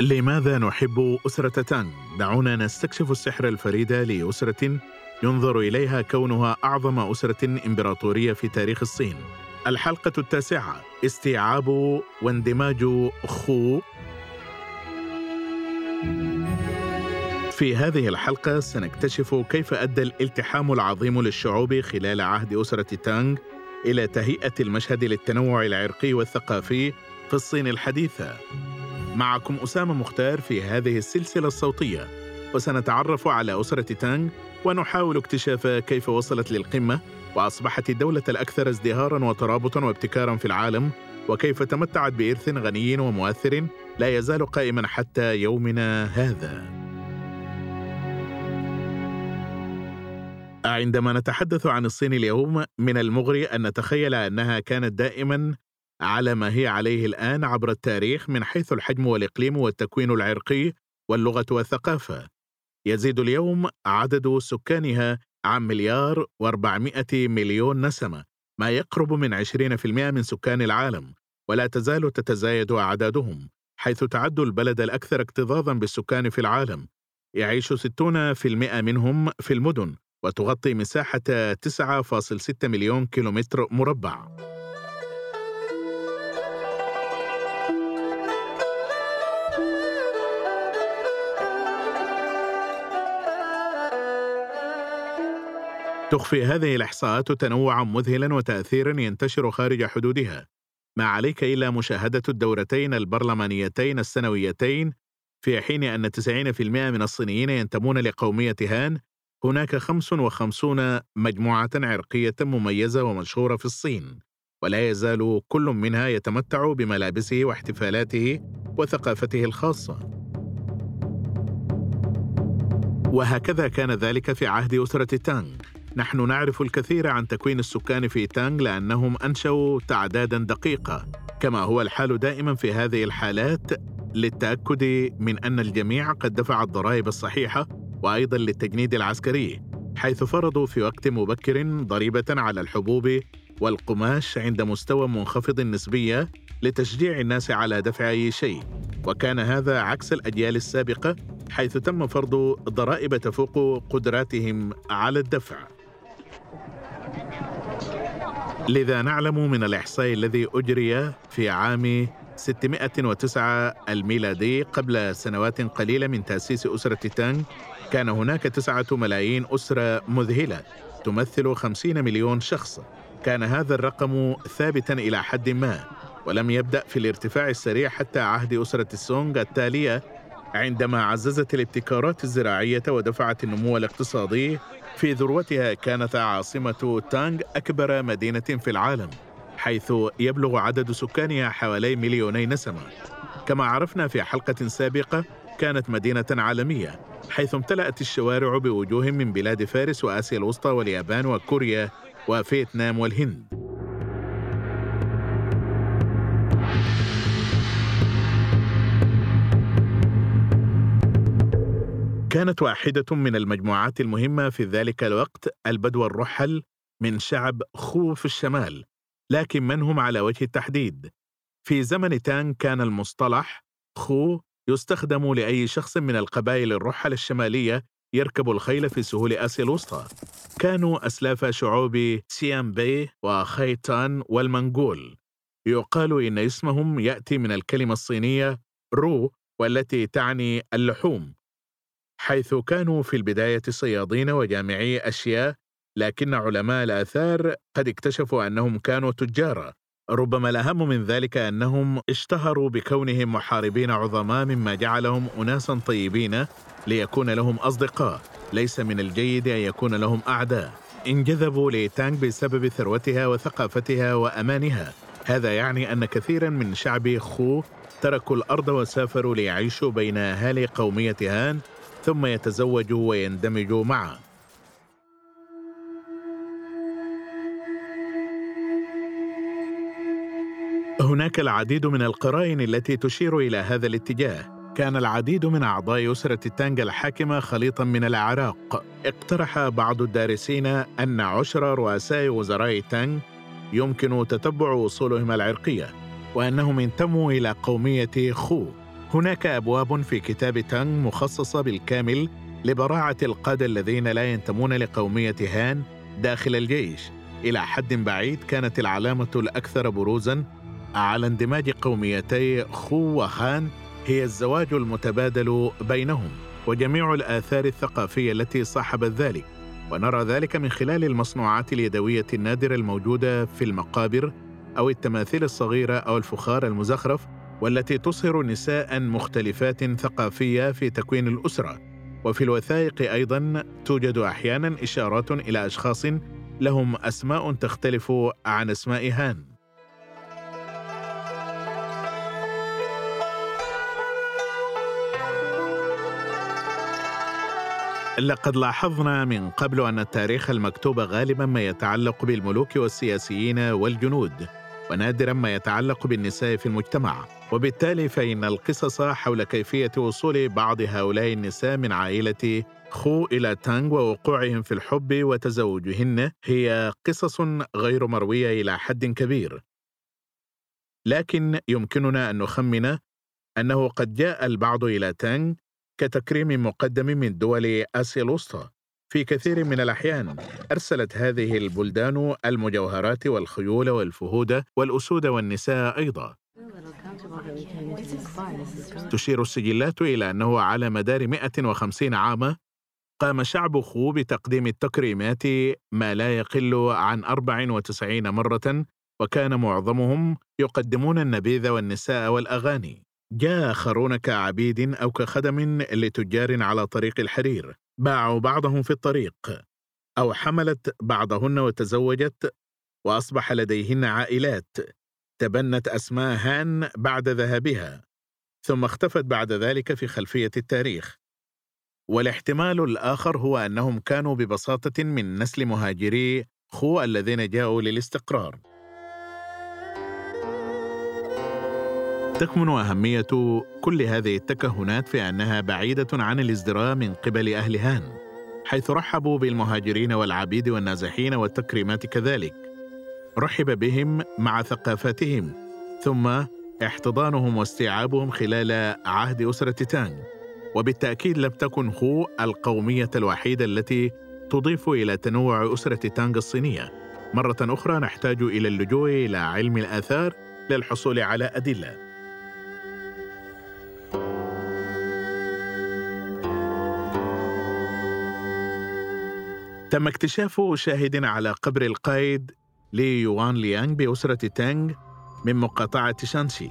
لماذا نحب أسرة تانغ؟ دعونا نستكشف السحر الفريد لأسرة ينظر إليها كونها أعظم أسرة إمبراطورية في تاريخ الصين. الحلقة التاسعة استيعاب واندماج خو في هذه الحلقة سنكتشف كيف أدى الالتحام العظيم للشعوب خلال عهد أسرة تانغ إلى تهيئة المشهد للتنوع العرقي والثقافي في الصين الحديثة. معكم أسامة مختار في هذه السلسلة الصوتية وسنتعرف على أسرة تانغ ونحاول اكتشاف كيف وصلت للقمة وأصبحت الدولة الأكثر ازدهارا وترابطا وابتكارا في العالم وكيف تمتعت بإرث غني ومؤثر لا يزال قائما حتى يومنا هذا. عندما نتحدث عن الصين اليوم من المغري أن نتخيل أنها كانت دائما على ما هي عليه الآن عبر التاريخ من حيث الحجم والإقليم والتكوين العرقي واللغة والثقافة. يزيد اليوم عدد سكانها عن مليار و400 مليون نسمة، ما يقرب من 20% من سكان العالم، ولا تزال تتزايد أعدادهم، حيث تعد البلد الأكثر اكتظاظا بالسكان في العالم. يعيش 60% منهم في المدن، وتغطي مساحة 9.6 مليون كيلومتر مربع. تخفي هذه الإحصاءات تنوعا مذهلا وتأثيرا ينتشر خارج حدودها ما عليك إلا مشاهدة الدورتين البرلمانيتين السنويتين في حين أن 90% من الصينيين ينتمون لقومية هان هناك 55 مجموعة عرقية مميزة ومشهورة في الصين ولا يزال كل منها يتمتع بملابسه واحتفالاته وثقافته الخاصة. وهكذا كان ذلك في عهد أسرة تانغ. نحن نعرف الكثير عن تكوين السكان في تانغ لأنهم أنشأوا تعدادا دقيقة كما هو الحال دائما في هذه الحالات للتأكد من أن الجميع قد دفع الضرائب الصحيحة وأيضا للتجنيد العسكري حيث فرضوا في وقت مبكر ضريبة على الحبوب والقماش عند مستوى منخفض نسبية لتشجيع الناس على دفع أي شيء. وكان هذا عكس الأجيال السابقة حيث تم فرض ضرائب تفوق قدراتهم على الدفع. لذا نعلم من الإحصاء الذي أجري في عام 609 الميلادي قبل سنوات قليلة من تأسيس أسرة تانغ كان هناك تسعة ملايين أسرة مذهلة تمثل خمسين مليون شخص. كان هذا الرقم ثابتا إلى حد ما ولم يبدأ في الارتفاع السريع حتى عهد أسرة السونغ التالية. عندما عززت الابتكارات الزراعية ودفعت النمو الاقتصادي في ذروتها كانت عاصمة تانغ أكبر مدينة في العالم. حيث يبلغ عدد سكانها حوالي مليوني نسمة. كما عرفنا في حلقة سابقة كانت مدينة عالمية حيث امتلأت الشوارع بوجوه من بلاد فارس وآسيا الوسطى واليابان وكوريا وفيتنام والهند. كانت واحدة من المجموعات المهمة في ذلك الوقت البدو الرحل من شعب خو في الشمال. لكن من هم على وجه التحديد؟ في زمن تان كان المصطلح خو يستخدم لأي شخص من القبائل الرحل الشمالية يركب الخيل في سهول آسيا الوسطى. كانوا أسلاف شعوب سيام بي وخيتان والمنغول. يقال إن اسمهم يأتي من الكلمة الصينية رو والتي تعني اللحوم حيث كانوا في البداية صيادين وجامعي أشياء لكن علماء الآثار قد اكتشفوا أنهم كانوا تجارا ربما الأهم من ذلك أنهم اشتهروا بكونهم محاربين عظماء مما جعلهم أناسا طيبين ليكون لهم أصدقاء. ليس من الجيد أن يكون لهم أعداء. انجذبوا لتانغ بسبب ثروتها وثقافتها وأمانها. هذا يعني أن كثيرا من شعب خو تركوا الأرض وسافروا ليعيشوا بين أهالي قومية هان ثم يتزوجوا ويندمجوا معا. هناك العديد من القرائن التي تشير إلى هذا الاتجاه. كان العديد من أعضاء أسرة تانغ الحاكمة خليطا من الأعراق اقترح بعض الدارسين أن عشر رؤساء وزراء تانغ يمكن تتبع أصولهم العرقية وأنهم انتموا إلى قومية خو. هناك أبواب في كتاب تانغ مخصصة بالكامل لبراعة القادة الذين لا ينتمون لقومية هان داخل الجيش. إلى حد بعيد كانت العلامة الأكثر بروزاً على اندماج قوميتي خو وخان هي الزواج المتبادل بينهم وجميع الآثار الثقافية التي صاحبت ذلك. ونرى ذلك من خلال المصنوعات اليدوية النادرة الموجودة في المقابر أو التماثيل الصغيرة أو الفخار المزخرف والتي تصهر نساء مختلفات ثقافية في تكوين الأسرة. وفي الوثائق أيضا توجد أحيانا إشارات إلى أشخاص لهم أسماء تختلف عن أسماء هان. لقد لاحظنا من قبل أن التاريخ المكتوب غالبا ما يتعلق بالملوك والسياسيين والجنود ونادرا ما يتعلق بالنساء في المجتمع. وبالتالي فإن القصص حول كيفية وصول بعض هؤلاء النساء من عائلة خو إلى تانغ ووقوعهم في الحب وتزوجهن هي قصص غير مروية إلى حد كبير. لكن يمكننا أن نخمن أنه قد جاء البعض إلى تانغ كتكريم مقدم من دول آسيا الوسطى. في كثير من الأحيان أرسلت هذه البلدان المجوهرات والخيول والفهود والأسود والنساء أيضا. تشير السجلات إلى أنه على مدار 150 عاما قام شعب خو بتقديم التكريمات ما لا يقل عن 94 مرة وكان معظمهم يقدمون النبيذ والنساء والأغاني. جاء آخرون كعبيد أو كخدم لتجار على طريق الحرير. باعوا بعضهم في الطريق. أو حملت بعضهن وتزوجت وأصبح لديهن عائلات. تبنت أسماء هان بعد ذهابها. ثم اختفت بعد ذلك في خلفية التاريخ. والاحتمال الآخر هو أنهم كانوا ببساطة من نسل مهاجري خو الذين جاءوا للاستقرار. تكمن أهمية كل هذه التكهنات في أنها بعيدة عن الازدراء من قبل أهل هان حيث رحبوا بالمهاجرين والعبيد والنازحين والتكريمات كذلك. رحب بهم مع ثقافاتهم ثم احتضانهم واستيعابهم خلال عهد أسرة تانغ وبالتأكيد لم تكن هو القومية الوحيدة التي تضيف إلى تنوع أسرة تانغ الصينية. مرة أخرى نحتاج إلى اللجوء إلى علم الآثار للحصول على أدلة. تم اكتشاف شاهد على قبر القائد لي يوان ليانغ بأسرة تانغ من مقاطعة شانشي.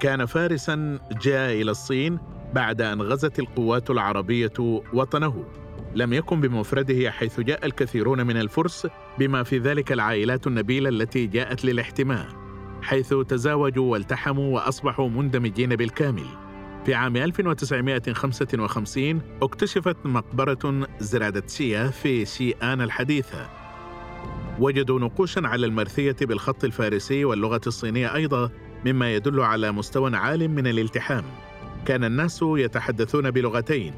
كان فارسا جاء إلى الصين بعد أن غزت القوات العربية وطنه. لم يكن بمفرده حيث جاء الكثيرون من الفرس بما في ذلك العائلات النبيلة التي جاءت للاحتماء حيث تزاوجوا والتحموا وأصبحوا مندمجين بالكامل. في عام 1955 اكتشفت مقبرة زرادتسية في شيئان الحديثة. وجدوا نقوشا على المرثية بالخط الفارسي واللغة الصينية أيضا مما يدل على مستوى عال من الالتحام. كان الناس يتحدثون بلغتين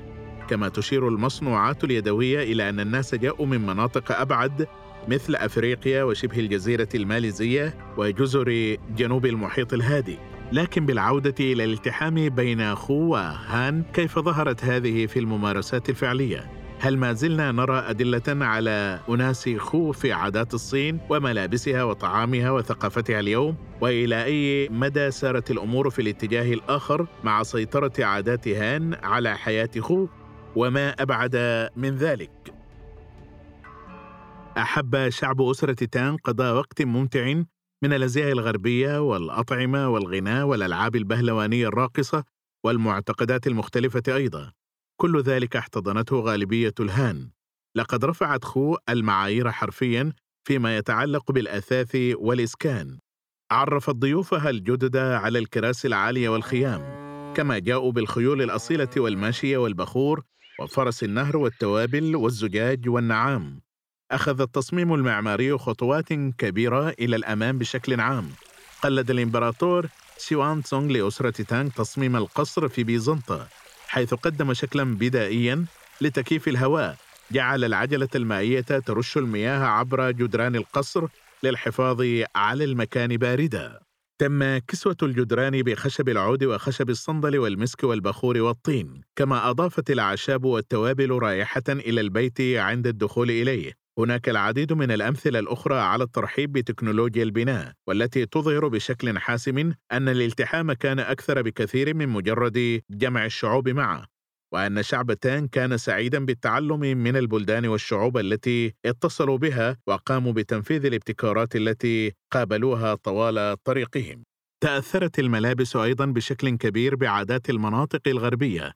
كما تشير المصنوعات اليدوية إلى أن الناس جاءوا من مناطق أبعد مثل أفريقيا وشبه الجزيرة الماليزية وجزر جنوب المحيط الهادي. لكن بالعودة إلى الالتحام بين خو وهان كيف ظهرت هذه في الممارسات الفعلية؟ هل ما زلنا نرى أدلة على أناس خو في عادات الصين وملابسها وطعامها وثقافتها اليوم؟ وإلى أي مدى سارت الأمور في الاتجاه الآخر مع سيطرة عادات هان على حياة خو؟ وما أبعد من ذلك؟ أحب شعب أسرة تان قضاء وقت ممتع من الأزياء الغربية والأطعمة والغناء والألعاب البهلوانية الراقصة والمعتقدات المختلفة أيضا. كل ذلك احتضنته غالبية الهان. لقد رفعت خو المعايير حرفيا فيما يتعلق بالأثاث والإسكان. عرفت ضيوفها الجدد على الكراسي العالية والخيام كما جاءوا بالخيول الأصيلة والماشية والبخور وفرس النهر والتوابل والزجاج والنعام. أخذ التصميم المعماري خطوات كبيرة إلى الأمام بشكل عام. قلد الإمبراطور سيوان تسونغ لأسرة تانغ تصميم القصر في بيزنطة حيث قدم شكلا بدائيا لتكييف الهواء. جعل العجلة المائية ترش المياه عبر جدران القصر للحفاظ على المكان باردة تم كسوة الجدران بخشب العود وخشب الصندل والمسك والبخور والطين كما أضافت الأعشاب والتوابل رائحة إلى البيت عند الدخول إليه. هناك العديد من الأمثلة الأخرى على الترحيب بتكنولوجيا البناء والتي تظهر بشكل حاسم أن الالتحام كان أكثر بكثير من مجرد جمع الشعوب معه وأن شعب تان كان سعيدا بالتعلم من البلدان والشعوب التي اتصلوا بها وقاموا بتنفيذ الابتكارات التي قابلوها طوال طريقهم. تأثرت الملابس أيضا بشكل كبير بعادات المناطق الغربية،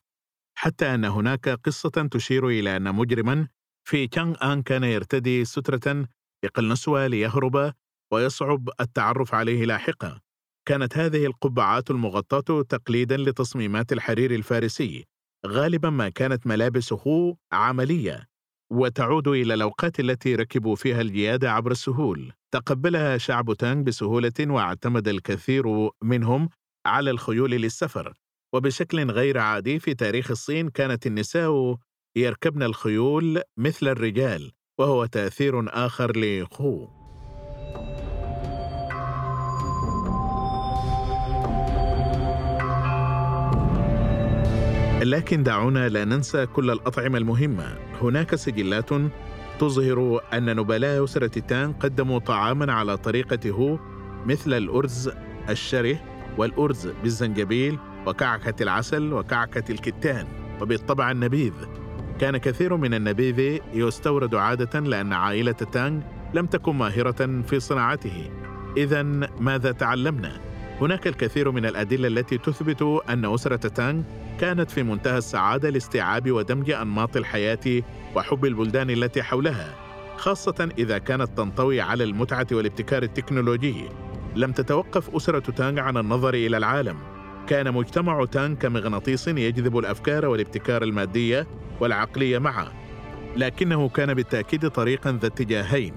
حتى أن هناك قصة تشير إلى أن مجرما في تشانغ آن كان يرتدي سترة بقلنسوة ليهرب ويصعب التعرف عليه لاحقا. كانت هذه القبعات المغطاة تقليدا لتصميمات الحرير الفارسي غالبا ما كانت ملابسه عملية وتعود إلى الأوقات التي ركبوا فيها الجياده عبر السهول تقبلها شعب تانغ بسهولة واعتمد الكثير منهم على الخيول للسفر وبشكل غير عادي في تاريخ الصين كانت النساء يركبن الخيول مثل الرجال وهو تأثير آخر لخو. لكن دعونا لا ننسى كل الأطعمة المهمة. هناك سجلات تظهر أن نبلاء أسرة تان قدموا طعاما على طريقة هو مثل الأرز الشره والأرز بالزنجبيل وكعكة العسل وكعكة الكتان وبالطبع النبيذ. كان كثير من النبيذ يستورد عادة لأن عائلة تانغ لم تكن ماهرة في صناعته. إذا ماذا تعلمنا؟ هناك الكثير من الأدلة التي تثبت أن أسرة تانغ كانت في منتهى السعادة لاستيعاب ودمج أنماط الحياة وحب البلدان التي حولها خاصة إذا كانت تنطوي على المتعة والابتكار التكنولوجي. لم تتوقف أسرة تانغ عن النظر إلى العالم. كان مجتمع تانغ كمغناطيس يجذب الأفكار والابتكار المادية والعقلية معه لكنه كان بالتأكيد طريقا ذا اتجاهين.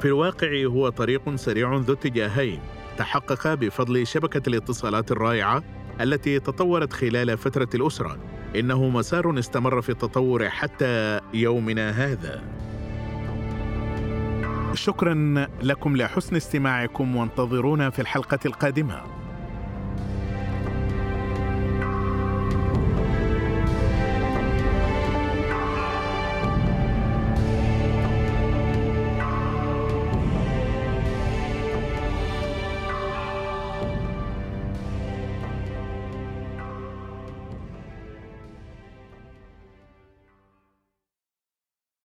في الواقع هو طريق سريع ذو اتجاهين تحقق بفضل شبكة الاتصالات الرائعة التي تطورت خلال فترة الأسرة. إنه مسار استمر في التطور حتى يومنا هذا. شكرا لكم لحسن استماعكم وانتظرونا في الحلقة القادمة.